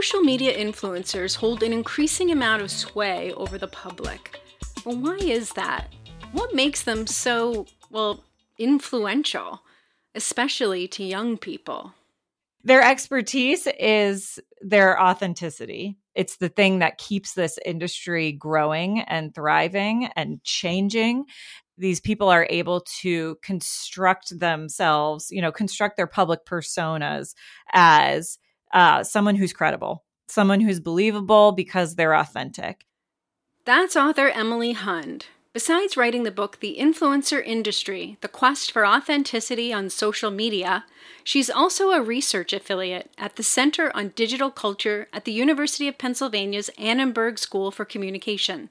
social media influencers hold an increasing amount of sway over the public. But why is that? What makes them so, well, influential, especially to young people? Their expertise is their authenticity. It's the thing that keeps this industry growing and thriving and changing. These people are able to construct themselves, you know, construct their public personas as uh, someone who's credible, someone who's believable because they're authentic. That's author Emily Hund. Besides writing the book The Influencer Industry The Quest for Authenticity on Social Media, she's also a research affiliate at the Center on Digital Culture at the University of Pennsylvania's Annenberg School for Communication.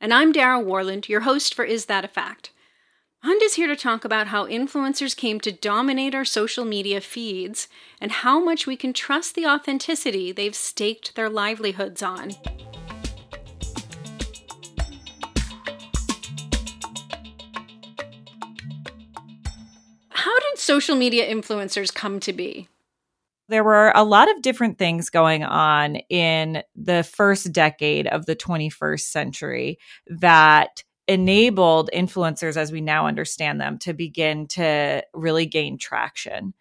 And I'm Darragh Worland, your host for Is That a Fact? Hund is here to talk about how influencers came to dominate our social media feeds and how much we can trust the authenticity they've staked their livelihoods on. How did social media influencers come to be? There were a lot of different things going on in the first decade of the 21st century that enabled influencers, as we now understand them, to begin to really gain traction.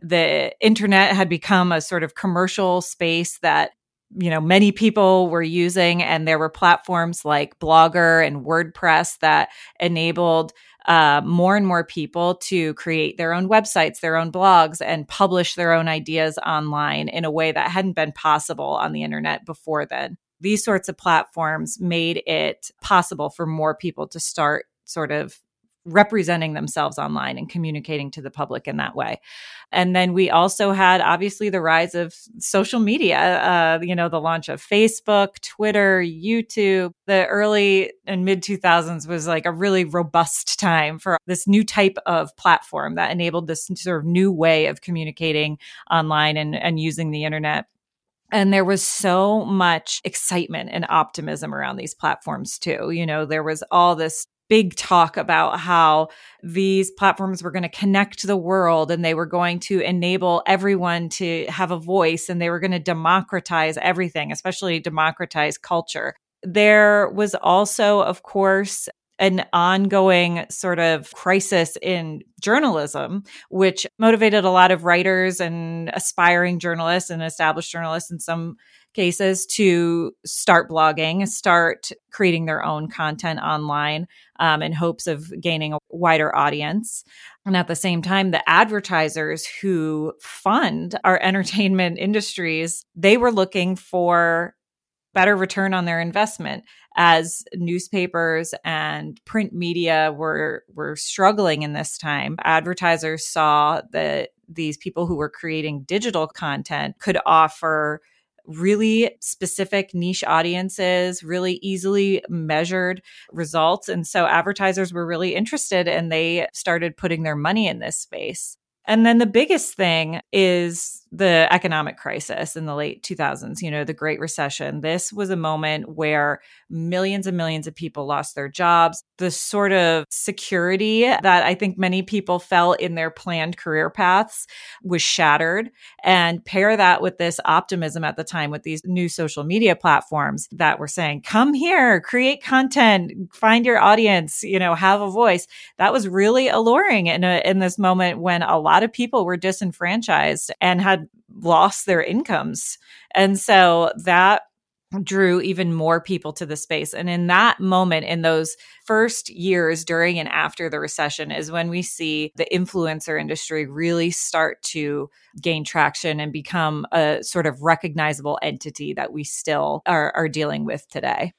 The internet had become a sort of commercial space that you know many people were using and there were platforms like blogger and wordpress that enabled uh, more and more people to create their own websites, their own blogs, and publish their own ideas online in a way that hadn't been possible on the internet before then. These sorts of platforms made it possible for more people to start sort of representing themselves online and communicating to the public in that way. And then we also had obviously the rise of social media, uh, you know, the launch of Facebook, Twitter, YouTube. The early and mid 2000s was like a really robust time for this new type of platform that enabled this sort of new way of communicating online and, and using the internet. And there was so much excitement and optimism around these platforms too. You know, there was all this big talk about how these platforms were going to connect the world and they were going to enable everyone to have a voice and they were going to democratize everything, especially democratize culture. There was also, of course, an ongoing sort of crisis in journalism, which motivated a lot of writers and aspiring journalists and established journalists in some cases to start blogging, start creating their own content online um, in hopes of gaining a wider audience. And at the same time, the advertisers who fund our entertainment industries, they were looking for better return on their investment as newspapers and print media were were struggling in this time advertisers saw that these people who were creating digital content could offer really specific niche audiences, really easily measured results. And so advertisers were really interested and they started putting their money in this space. And then the biggest thing is the economic crisis in the late 2000s, you know, the Great Recession. This was a moment where millions and millions of people lost their jobs. The sort of security that I think many people felt in their planned career paths was shattered. And pair that with this optimism at the time with these new social media platforms that were saying, come here, create content, find your audience, you know, have a voice. That was really alluring in, a, in this moment when a lot of people were disenfranchised and had lost their incomes. And so that drew even more people to the space. And in that moment, in those first years during and after the recession, is when we see the influencer industry really start to gain traction and become a sort of recognizable entity that we still are, are dealing with today.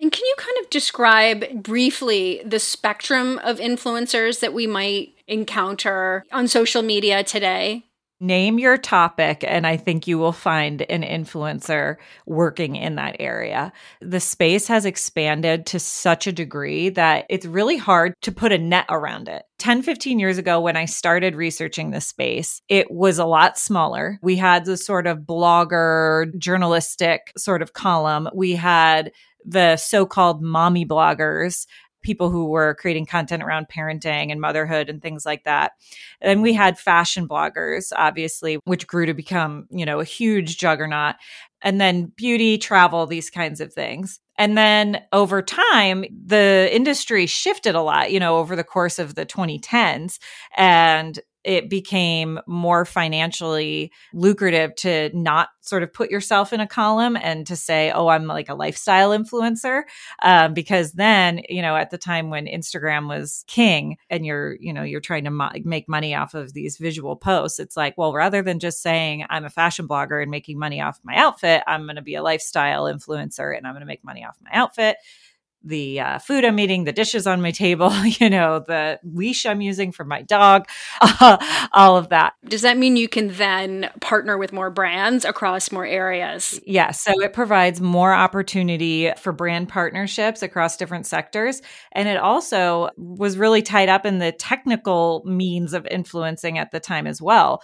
And can you kind of describe briefly the spectrum of influencers that we might encounter on social media today? Name your topic, and I think you will find an influencer working in that area. The space has expanded to such a degree that it's really hard to put a net around it. 10, 15 years ago, when I started researching the space, it was a lot smaller. We had the sort of blogger, journalistic sort of column. We had the so called mommy bloggers people who were creating content around parenting and motherhood and things like that. And we had fashion bloggers, obviously, which grew to become, you know, a huge juggernaut. And then beauty, travel, these kinds of things. And then over time, the industry shifted a lot, you know, over the course of the 2010s. And it became more financially lucrative to not sort of put yourself in a column and to say, oh, I'm like a lifestyle influencer. Um, because then, you know, at the time when Instagram was king and you're, you know, you're trying to mo- make money off of these visual posts, it's like, well, rather than just saying I'm a fashion blogger and making money off my outfit, I'm going to be a lifestyle influencer and I'm going to make money off my outfit the uh, food I'm eating, the dishes on my table, you know, the leash I'm using for my dog, uh, all of that. Does that mean you can then partner with more brands across more areas? Yes. Yeah, so it provides more opportunity for brand partnerships across different sectors. And it also was really tied up in the technical means of influencing at the time as well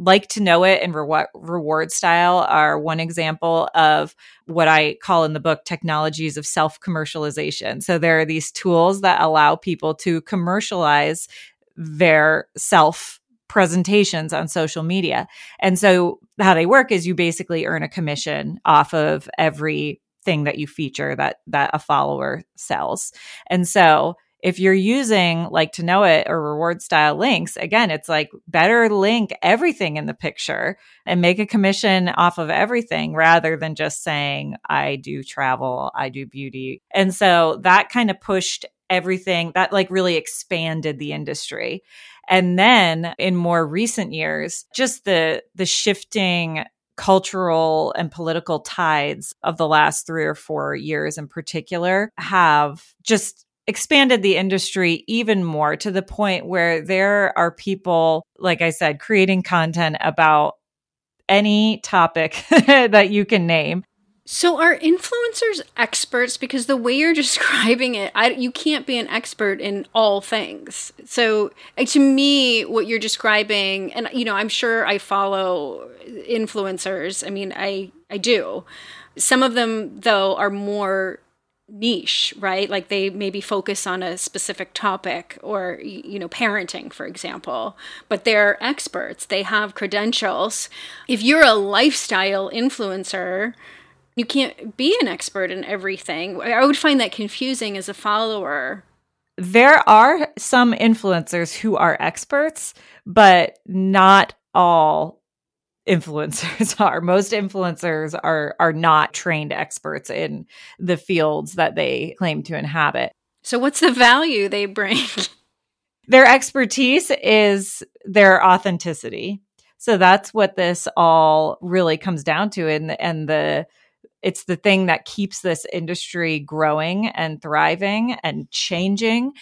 LIKEtoKNOW.it and reward, rewardStyle are one example of what I call in the book technologies of self commercialization. So there are these tools that allow people to commercialize their self presentations on social media. And so how they work is you basically earn a commission off of every thing that you feature that that a follower sells. And so if you're using LIKEtoKNOW.it or rewardStyle links, again, it's like better link everything in the picture and make a commission off of everything rather than just saying, I do travel, I do beauty. And so that kind of pushed everything that like really expanded the industry. And then in more recent years, just the the shifting cultural and political tides of the last 3 or 4 years in particular have just expanded the industry even more to the point where there are people, like I said, creating content about any topic that you can name. So are influencers experts? Because the way you're describing it, I, you can't be an expert in all things. So uh, to me, what you're describing, and you know, I'm sure I follow influencers. I mean, I I do. Some of them, though, are more niche, right? Like they maybe focus on a specific topic or, you know, parenting, for example, but they're experts. They have credentials. If you're a lifestyle influencer, you can't be an expert in everything. I would find that confusing as a follower. There are some influencers who are experts, but not all influencers are. Most influencers are are not trained experts in the fields that they claim to inhabit. So what's the value they bring? their expertise is their authenticity. So that's what this all really comes down to and and the it's the thing that keeps this industry growing and thriving and changing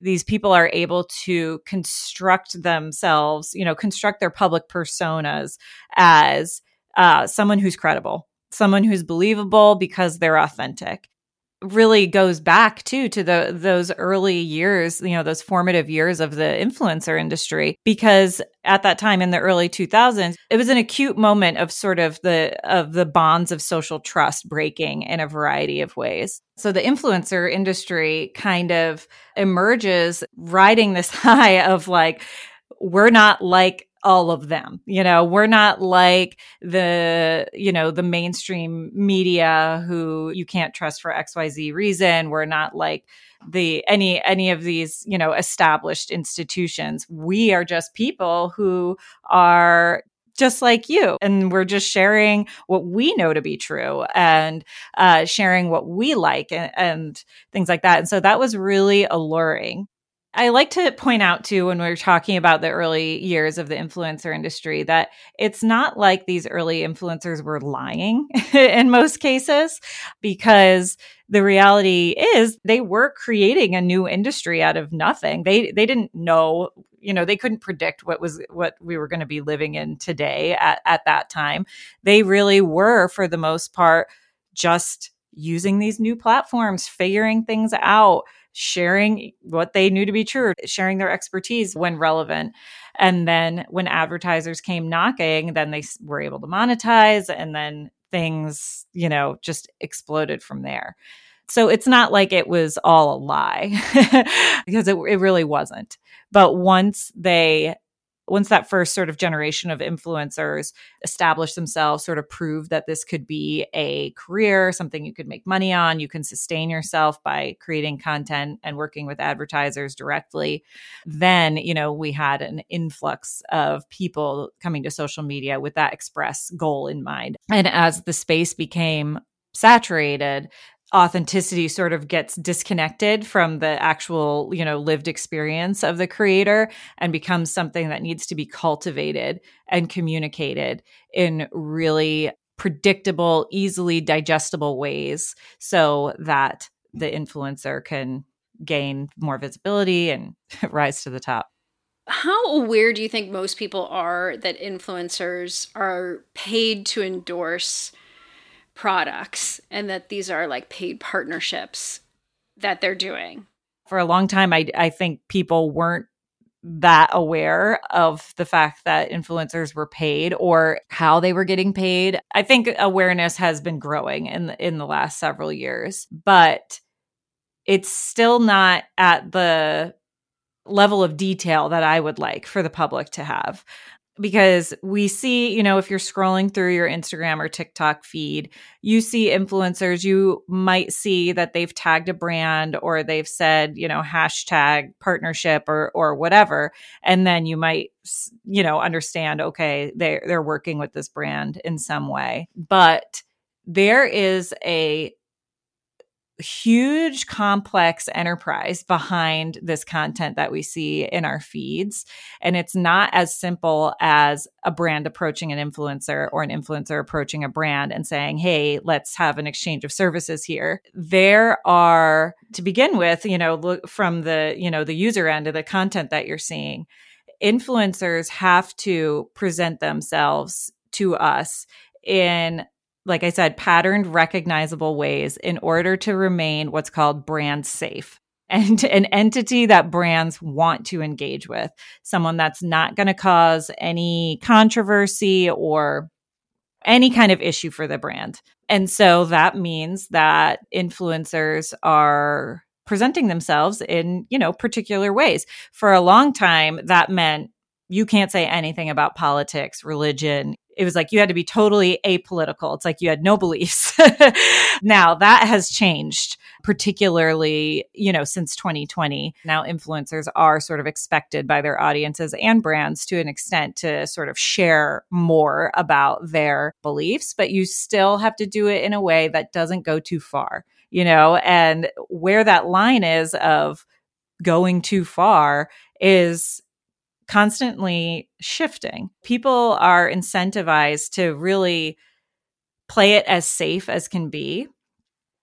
these people are able to construct themselves, you know, construct their public personas as uh, someone who's credible, someone who's believable because they're authentic really goes back too to the those early years you know those formative years of the influencer industry because at that time in the early 2000s it was an acute moment of sort of the of the bonds of social trust breaking in a variety of ways. So the influencer industry kind of emerges riding this high of like we're not like all of them. You know, we're not like the, you know, the mainstream media who you can't trust for XYZ reason. We're not like the any any of these, you know, established institutions. We are just people who are just like you. And we're just sharing what we know to be true and uh, sharing what we like and, and, things like that. And so that was really alluring. I like to point out too when we're talking about the early years of the influencer industry that it's not like these early influencers were lying in most cases because the reality is they were creating a new industry out of nothing. They they didn't know, you know, they couldn't predict what was what we were going to be living in today at, at that time. They really were for the most part just using these new platforms, figuring things out, sharing what they knew to be true, sharing their expertise when relevant. And then when advertisers came knocking, then they were able to monetize and then things, you know, just exploded from there. So it's not like it was all a lie because it, it really wasn't. But once they once that first sort of generation of influencers established themselves, sort of proved that this could be a career, something you could make money on, you can sustain yourself by creating content and working with advertisers directly, then, you know, we had an influx of people coming to social media with that express goal in mind. And as the space became saturated, authenticity sort of gets disconnected from the actual you know lived experience of the creator and becomes something that needs to be cultivated and communicated in really predictable easily digestible ways so that the influencer can gain more visibility and rise to the top. How aware do you think most people are that influencers are paid to endorse products and that these are like paid partnerships that they're doing. For a long time, I, I think people weren't that aware of the fact that influencers were paid or how they were getting paid. I think awareness has been growing in the, in the last several years, but it's still not at the level of detail that I would like for the public to have because we see, you know, if you're scrolling through your Instagram or TikTok feed, you see influencers, you might see that they've tagged a brand or they've said, you know, hashtag partnership or or whatever. And then you might, you know, understand, okay, they they're working with this brand in some way. But there is a huge complex enterprise behind this content that we see in our feeds. And it's not as simple as a brand approaching an influencer or an influencer approaching a brand and saying hey let's have an exchange of services here. There are to begin with you know look from the you know the user end of the content that you're seeing influencers have to present themselves to us in like I said, patterned, recognizable ways in order to remain what's called brand safe and an entity that brands want to engage with, someone that's not going to cause any controversy or any kind of issue for the brand. And so that means that influencers are presenting themselves in, you know, particular ways. For a long time that meant you can't say anything about politics, religion, it was like you had to be totally apolitical. It's like you had no beliefs. now that has changed, particularly, you know, since 2020. Now influencers are sort of expected by their audiences and brands to an extent to sort of share more about their beliefs, but you still have to do it in a way that doesn't go too far, you know, and where that line is of going too far is constantly shifting. People are incentivized to really play it as safe as can be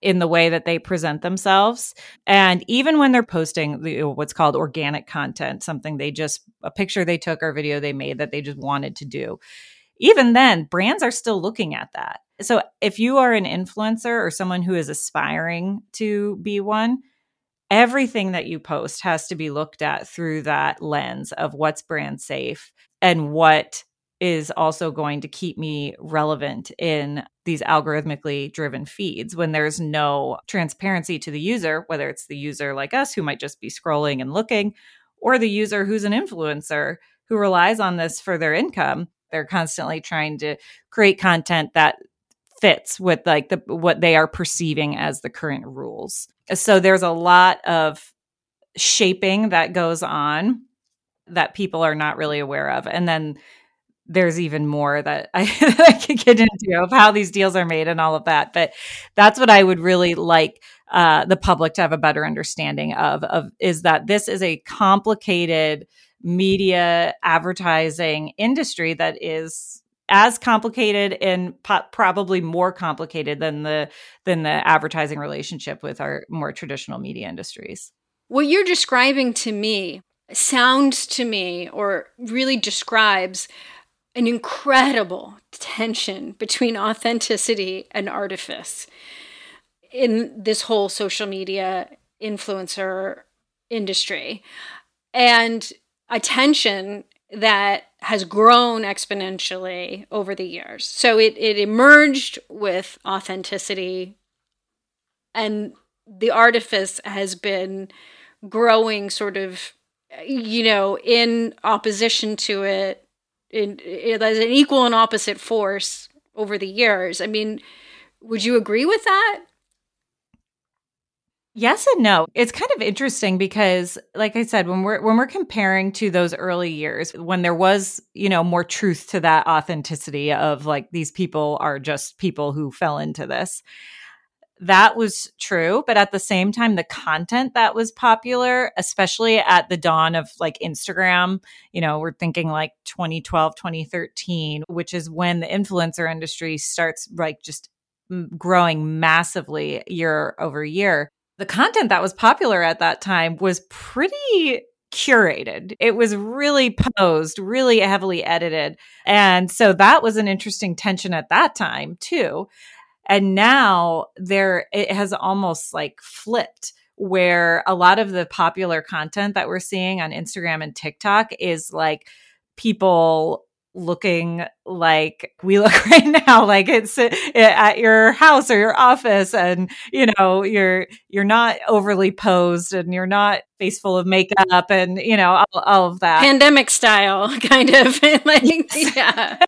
in the way that they present themselves. And even when they're posting what's called organic content, something they just, a picture they took or video they made that they just wanted to do, even then, brands are still looking at that. So if you are an influencer or someone who is aspiring to be one, everything that you post has to be looked at through that lens of what's brand safe and what is also going to keep me relevant in these algorithmically driven feeds when there's no transparency to the user, whether it's the user like us who might just be scrolling and looking, or the user who's an influencer who relies on this for their income. They're constantly trying to create content that fits with like the what they are perceiving as the current rules. So there's a lot of shaping that goes on that people are not really aware of. And then there's even more that I, I could get into of how these deals are made and all of that. But that's what I would really like uh, the public to have a better understanding of, of is that this is a complicated media advertising industry that is as complicated and po- probably more complicated than the than the advertising relationship with our more traditional media industries. What you're describing to me sounds to me or really describes an incredible tension between authenticity and artifice in this whole social media influencer industry and a tension that has grown exponentially over the years. So it, it emerged with authenticity and the artifice has been growing sort of you know in opposition to it in, as an equal and opposite force over the years i mean would you agree with that Yes and no. It's kind of interesting because like I said when we're when we're comparing to those early years when there was, you know, more truth to that authenticity of like these people are just people who fell into this. That was true, but at the same time the content that was popular, especially at the dawn of like Instagram, you know, we're thinking like 2012, 2013, which is when the influencer industry starts like just mm, growing massively year over year the content that was popular at that time was pretty curated. It was really posed, really heavily edited. And so that was an interesting tension at that time, too. And now there it has almost like flipped where a lot of the popular content that we're seeing on Instagram and TikTok is like people looking like we look right now like it's eh, at your house or your office and you know you're you're not overly posed and you're not face full of makeup and you know all, all of that. Pandemic style kind of like yeah.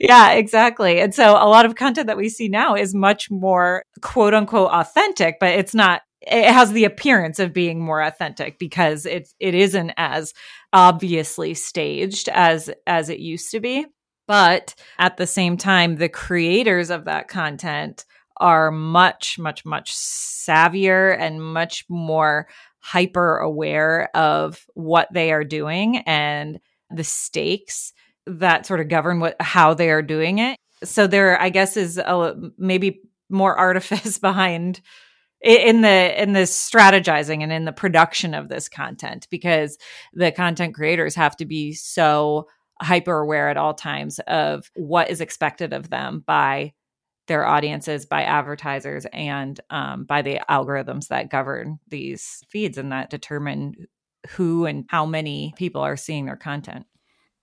Yeah exactly. And so a lot of content that we see now is much more quote unquote authentic but it's not it has the appearance of being more authentic because it it isn't as obviously staged as as it used to be. But at the same time the creators of that content are much much much savvier and much more hyper aware of what they are doing and the stakes that sort of govern what how they are doing it. So there i guess is a, maybe more artifice behind in the in the strategizing and in the production of this content because the content creators have to be so hyper aware at all times of what is expected of them by their audiences by advertisers and um, by the algorithms that govern these feeds and that determine who and how many people are seeing their content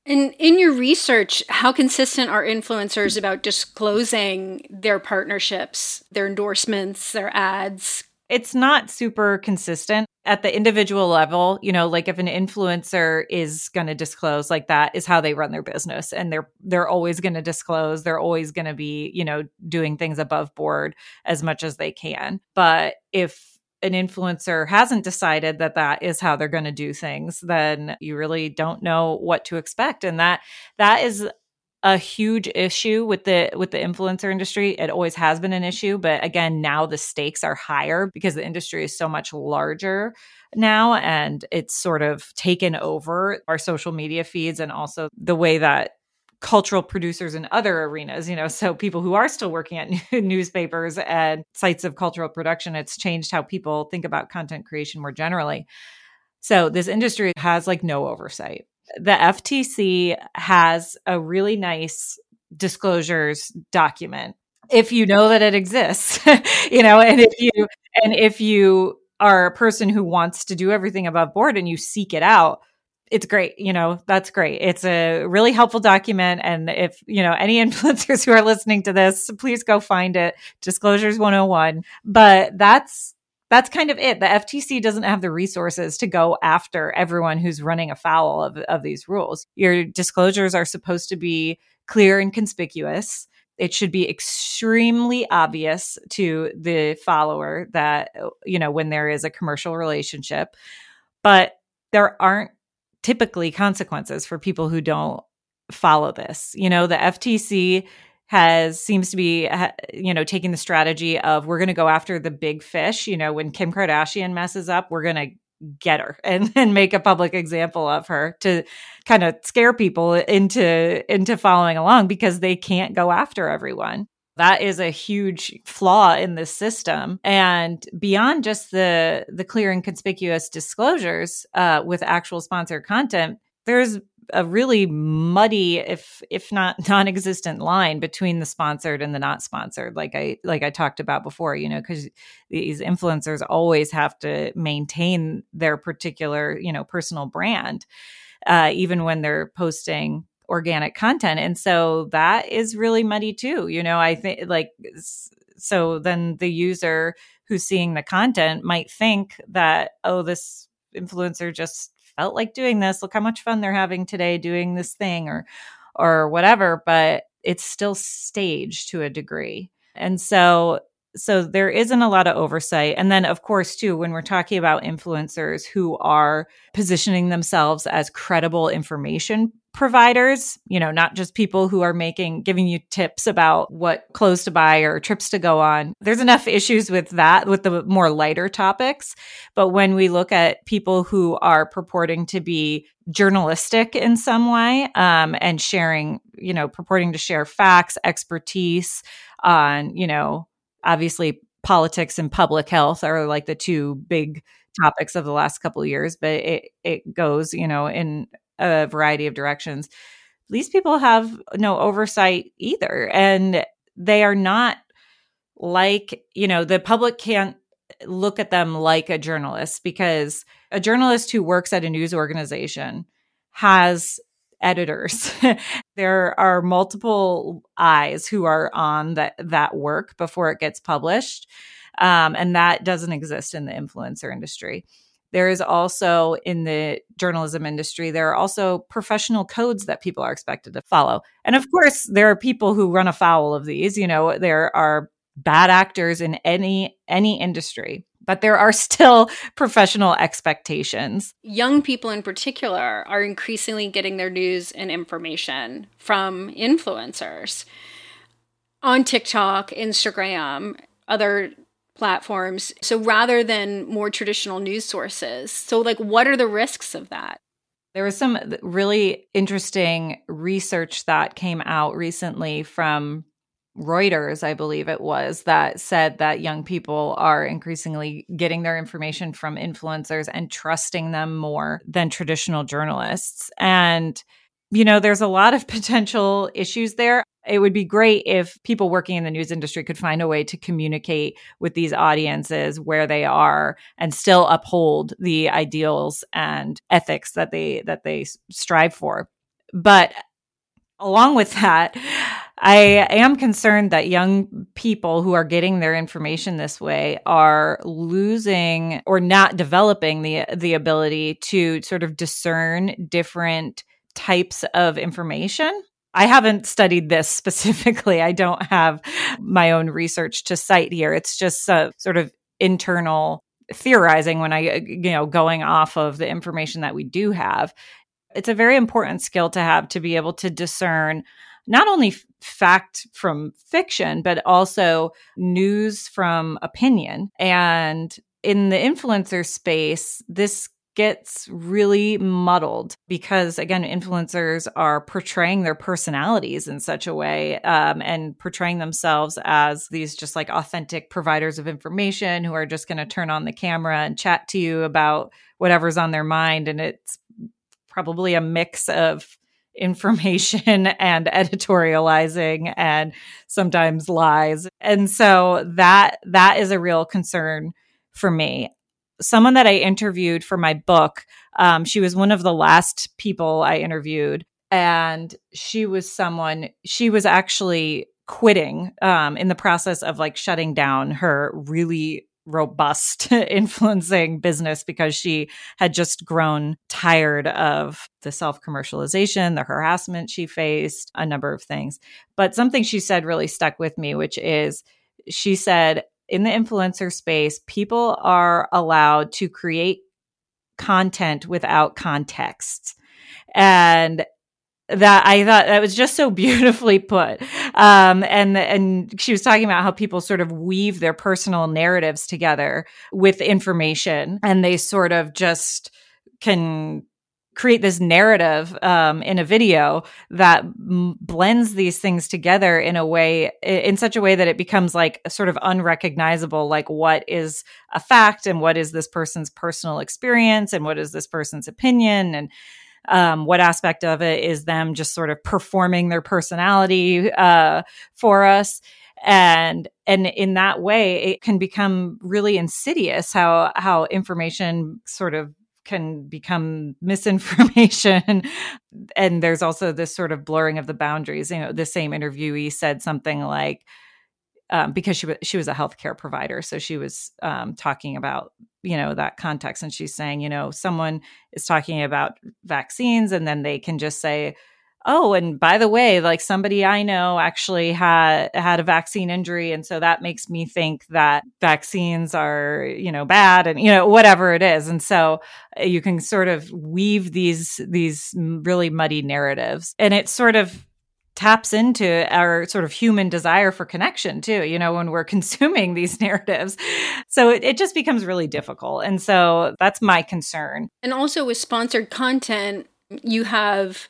and in your research, how consistent are influencers about disclosing their partnerships, their endorsements, their ads? It's not super consistent at the individual level. You know, like if an influencer is going to disclose, like that is how they run their business, and they're they're always going to disclose. They're always going to be, you know, doing things above board as much as they can. But if an influencer hasn't decided that that is how they're going to do things then you really don't know what to expect. And that that is a huge issue with the with the influencer industry. It always has been an issue but again now the stakes are higher because the industry is so much larger now and it's sort of taken over our social media feeds and also the way that cultural producers in other arenas, you know, so people who are still working at newspapers and sites of cultural production, it's changed how people think about content creation more generally. So this industry has like no oversight. The FTC has a really nice disclosures document if you know that it exists, you know, and if you and if you are a person who wants to do everything above board and you seek it out, it's great. You know, that's great. It's a really helpful document. And if, you know, any influencers who are listening to this, please go find it. Disclosures 101. But that's, that's kind of it. The FTC doesn't have the resources to go after everyone who's running afoul of, of these rules. Your disclosures are supposed to be clear and conspicuous. It should be extremely obvious to the follower that, you know, when there is a commercial relationship. But there aren't typically consequences for people who don't follow this. You know, the FTC has seems to be you know taking the strategy of we're going to go after the big fish, you know, when Kim Kardashian messes up, we're going to get her and, and make a public example of her to kind of scare people into into following along because they can't go after everyone that is a huge flaw in this system. And beyond just the the clear and conspicuous disclosures uh, with actual sponsored content there's a really muddy if if not non-existent line between the sponsored and the not sponsored like i like i talked about before you know because these influencers always have to maintain their particular you know personal brand uh, even when they're posting organic content. And so that is really muddy too. You know, I think like so then the user who's seeing the content might think that oh this influencer just felt like doing this look how much fun they're having today doing this thing or or whatever but it's still staged to a degree and so so there isn't a lot of oversight and then of course too when we're talking about influencers who are positioning themselves as credible information providers, you know, not just people who are making, giving you tips about what clothes to buy or trips to go on. There's enough issues with that, with the more lighter topics. But when we look at people who are purporting to be journalistic in some way um, and sharing, you know, purporting to share facts, expertise on, you know, obviously politics and public health are like the two big topics of the last couple years but it it goes you know in a variety of directions. These people have no oversight either. And they are not like, you know, the public can't look at them like a journalist because a journalist who works at a news organization has editors. there are multiple eyes who are on that that work before it gets published. Um, and that doesn't exist in the influencer industry. There is also in the journalism industry, there are also professional codes that people are expected to follow. And of course, there are people who run afoul of these. You know, there are bad actors in any any industry but there are still professional expectations. Young people in particular are increasingly getting their news and information from influencers on TikTok, Instagram, other platforms. So rather than more traditional news sources. So, like, what are the risks of that? There was some really interesting research that came out recently from Reuters, I believe it was, that said that young people are increasingly getting their information from influencers and trusting them more than traditional journalists. And, you know, there's a lot of potential issues there. It would be great if people working in the news industry could find a way to communicate with these audiences where they are and still uphold the ideals and ethics that they that they strive for. But along with that i am concerned that young people who are getting their information this way are losing or not developing the the ability to sort of discern different types of information I haven't studied this specifically. I don't have my own research to cite here. It's just a sort of internal theorizing when I, uh, you know, going off of the information that we do have. It's a very important skill to have to be able to discern not only fact from fiction, but also news from opinion. And in the influencer space, this gets really muddled because again influencers are portraying their personalities in such a way um, and portraying themselves as these just like authentic providers of information who are just going to turn on the camera and chat to you about whatever's on their mind and it's probably a mix of information and editorializing and sometimes lies. And so that that is a real concern for me someone that I interviewed for my book. Um, she was one of the last people I interviewed, and she was someone. She was actually quitting um, in the process of like shutting down her really robust influencing business because she had just grown tired of the self commercialization, the harassment she faced, a number of things. But something she said really stuck with me, which is she said, in the influencer space, people are allowed to create content without context. And that I thought that was just so beautifully put. Um, and and she was talking about how people sort of weave their personal narratives together with information, and they sort of just can create this narrative um, in a video that m- blends these things together in a way in such a way that it becomes like sort of unrecognizable like what is a fact and what is this person's personal experience and what is this person's opinion and um, what aspect of it is them just sort of performing their personality uh, for us. And and in that way it can become really insidious how how information sort of can become misinformation. And there's also this sort of blurring of the boundaries. You know the same interviewee said something like um, because she was she was a healthcare provider, so she was um, talking about you know that context, and she's saying, you know, someone is talking about vaccines, and then they can just say, oh, and by the way, like somebody I know actually had had a vaccine injury, and so that makes me think that vaccines are you know bad, and you know whatever it is, and so uh, you can sort of weave these these really muddy narratives, and it sort of taps into our sort of human desire for connection too you know when we're consuming these narratives. So it, it, just becomes really difficult and so that's my concern. And also with sponsored content you have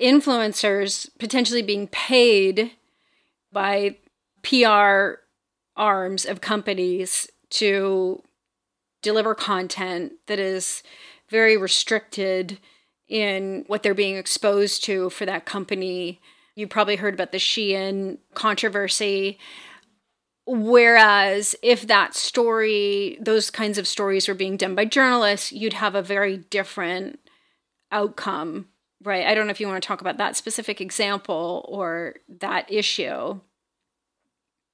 influencers potentially being paid by pr arms of companies to deliver content that is very restricted in what they're being exposed to for that company. You probably heard about the Shein controversy. Whereas if that story, those kinds of stories were being done by journalists, you'd have a very different outcome, right? I don't know if you want to talk about that specific example or that issue.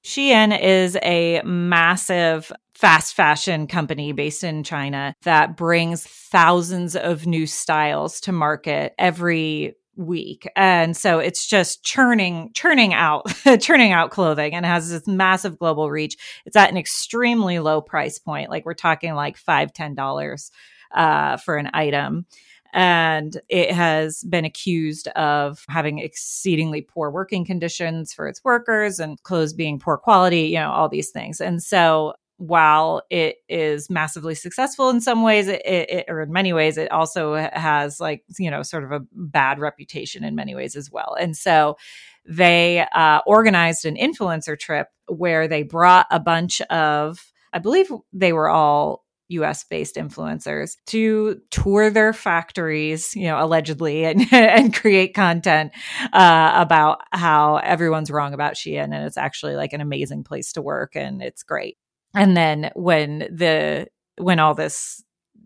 Shein is a massive fast fashion company based in China that brings thousands of new styles to market every week and so it's just churning churning out churning out clothing and has this massive global reach it's at an extremely low price point like we're talking like five ten dollars uh, for an item and it has been accused of having exceedingly poor working conditions for its workers and clothes being poor quality, you know, all these things. And so while it is massively successful in some ways, it, it, or in many ways, it also has like, you know, sort of a bad reputation in many ways as well. And so they uh, organized an influencer trip where they brought a bunch of, I believe they were all US based influencers to tour their factories, you know, allegedly, and, and create content uh, about how everyone's wrong about Shein and it's actually like an amazing place to work and it's great. And then when the when all this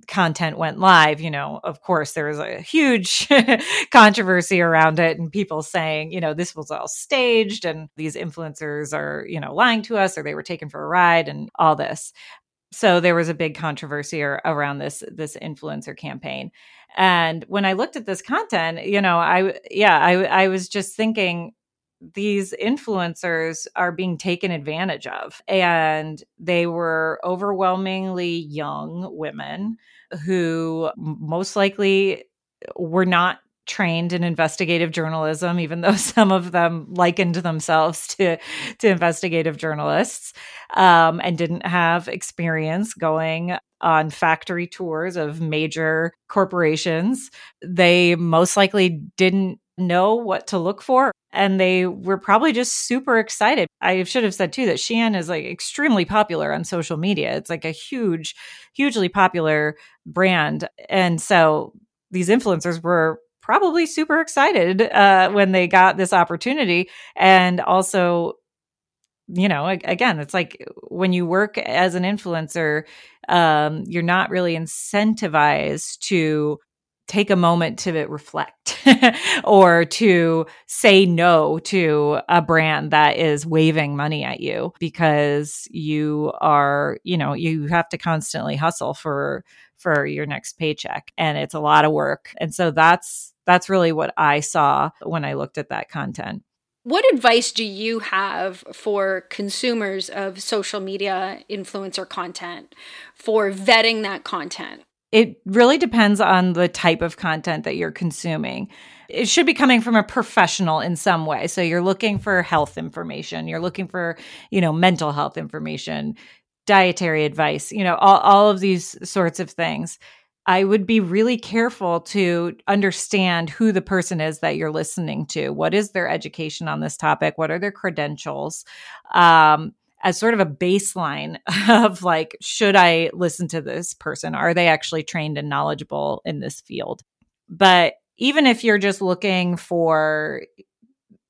content went live, you know, of course, there was a huge controversy around it and people saying, you know, this was all staged and these influencers are, you know, lying to us or they were taken for a ride and all this so there was a big controversy around this this influencer campaign. And when i looked at this content you know i yeah i i was just thinking these influencers are being taken advantage of and they were overwhelmingly young women who most likely were not trained in investigative journalism, even though some of them likened themselves to, to investigative journalists um, and didn't have experience going on factory tours of major corporations. They most likely didn't know what to look for and they were probably just super excited. I should have said too that Shein is like extremely popular on social media. It's like a huge hugely popular brand and so these influencers were probably super excited uh, when they got this opportunity. And also, you know, again, it's like when you work as an influencer, um, you're not really incentivized to take a moment to reflect or to say no to a brand that is waving money at you because you are, you know, you have to constantly hustle for for your next paycheck and it's a lot of work. And so that's that's really what I saw when I looked at that content. What advice do you have for consumers of social media influencer content for vetting that content? It really depends on the type of content that you're consuming. It should be coming from a professional in some way. So you're looking for health information, you're looking for, you know, mental health information, dietary advice, you know, all, all of these sorts of things I would be really careful to understand who the person is that you're listening to. What is their education on this topic? What are their credentials? Um, as sort of a baseline of like, should I listen to this person? Are they actually trained and knowledgeable in this field? But even if you're just looking for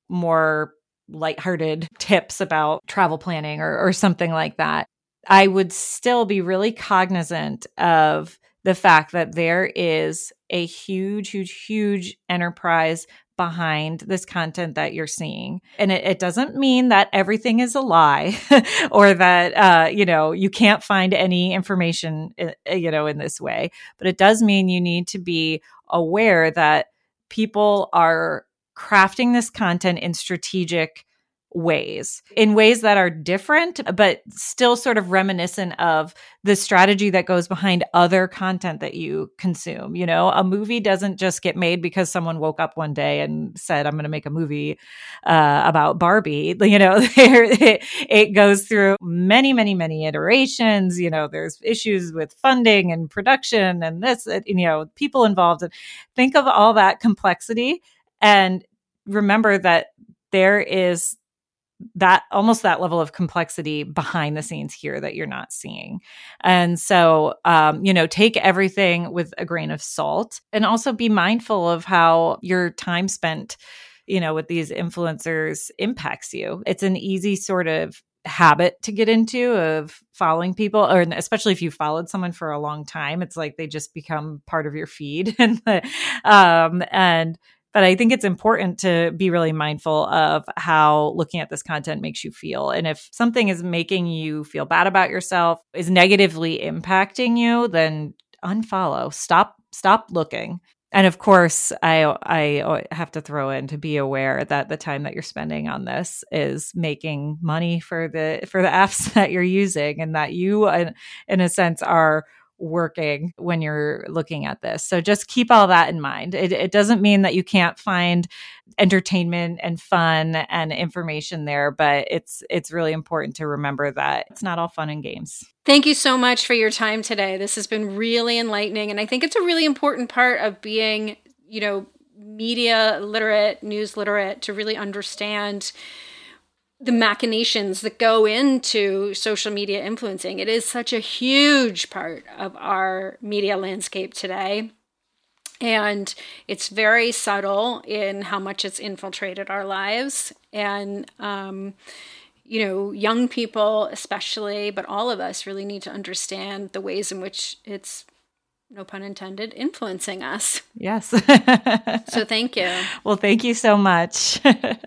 more lighthearted tips about travel planning or, or something like that, I would still be really cognizant of the fact that there is a huge, huge, huge enterprise behind this content that you're seeing. And it, it doesn't mean that everything is a lie or that, uh, you know, you can't find any information, uh, you know, in this way. But it does mean you need to be aware that people are crafting this content in strategic ways in ways that are different but still sort of reminiscent of the strategy that goes behind other content that you consume. You know a movie doesn't just get made because someone woke up one day and said i'm going to make a movie uh, about barbie. You know it, goes through many many many iterations. You know there's issues with funding and production and this you know people involved. Think of all that complexity and remember that there is that almost that level of complexity behind the scenes here that you're not seeing. And so, um, you know, take everything with a grain of salt and also be mindful of how your time spent, you know, with these influencers impacts you. It's an easy sort of habit to get into of following people or especially if you followed someone for a long time it's like they just become part of your feed and um and but I think it's important to be really mindful of how looking at this content makes you feel. And if something is making you feel bad about yourself, is negatively impacting you, then unfollow. Stop stop looking. And of course, I I have to throw in to be aware that the time that you're spending on this is making money for the for the apps that you're using, and that you, in, in a sense, are working when you're looking at this. So just keep all that in mind. It, it, doesn't mean that you can't find entertainment and fun and information there, but it's it's really important to remember that it's not all fun and games. Thank you so much for your time today. This has been really enlightening and I think it's a really important part of being, you know, media literate, news literate to really understand the machinations that go into social media influencing. It is such a huge part of our media landscape today. And it's very subtle in how much it's infiltrated our lives. And, um, you know, young people, especially, but all of us really need to understand the ways in which it's, no pun intended, influencing us. Yes. so thank you. Well, thank you so much. it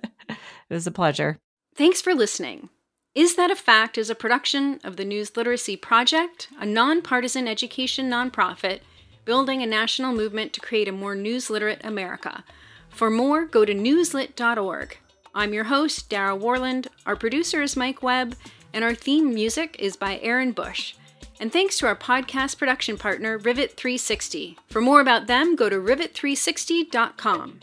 was a pleasure. Thanks for listening. Is That a Fact is a production of the News Literacy Project, a nonpartisan education nonprofit building a national movement to create a more news literate America. For more, go to newslit.org. I'm your host, Darragh Worland. Our producer is Mike Webb, and our theme music is by Aaron Bush. And thanks to our podcast production partner, Rivet360. For more about them, go to rivet360.com.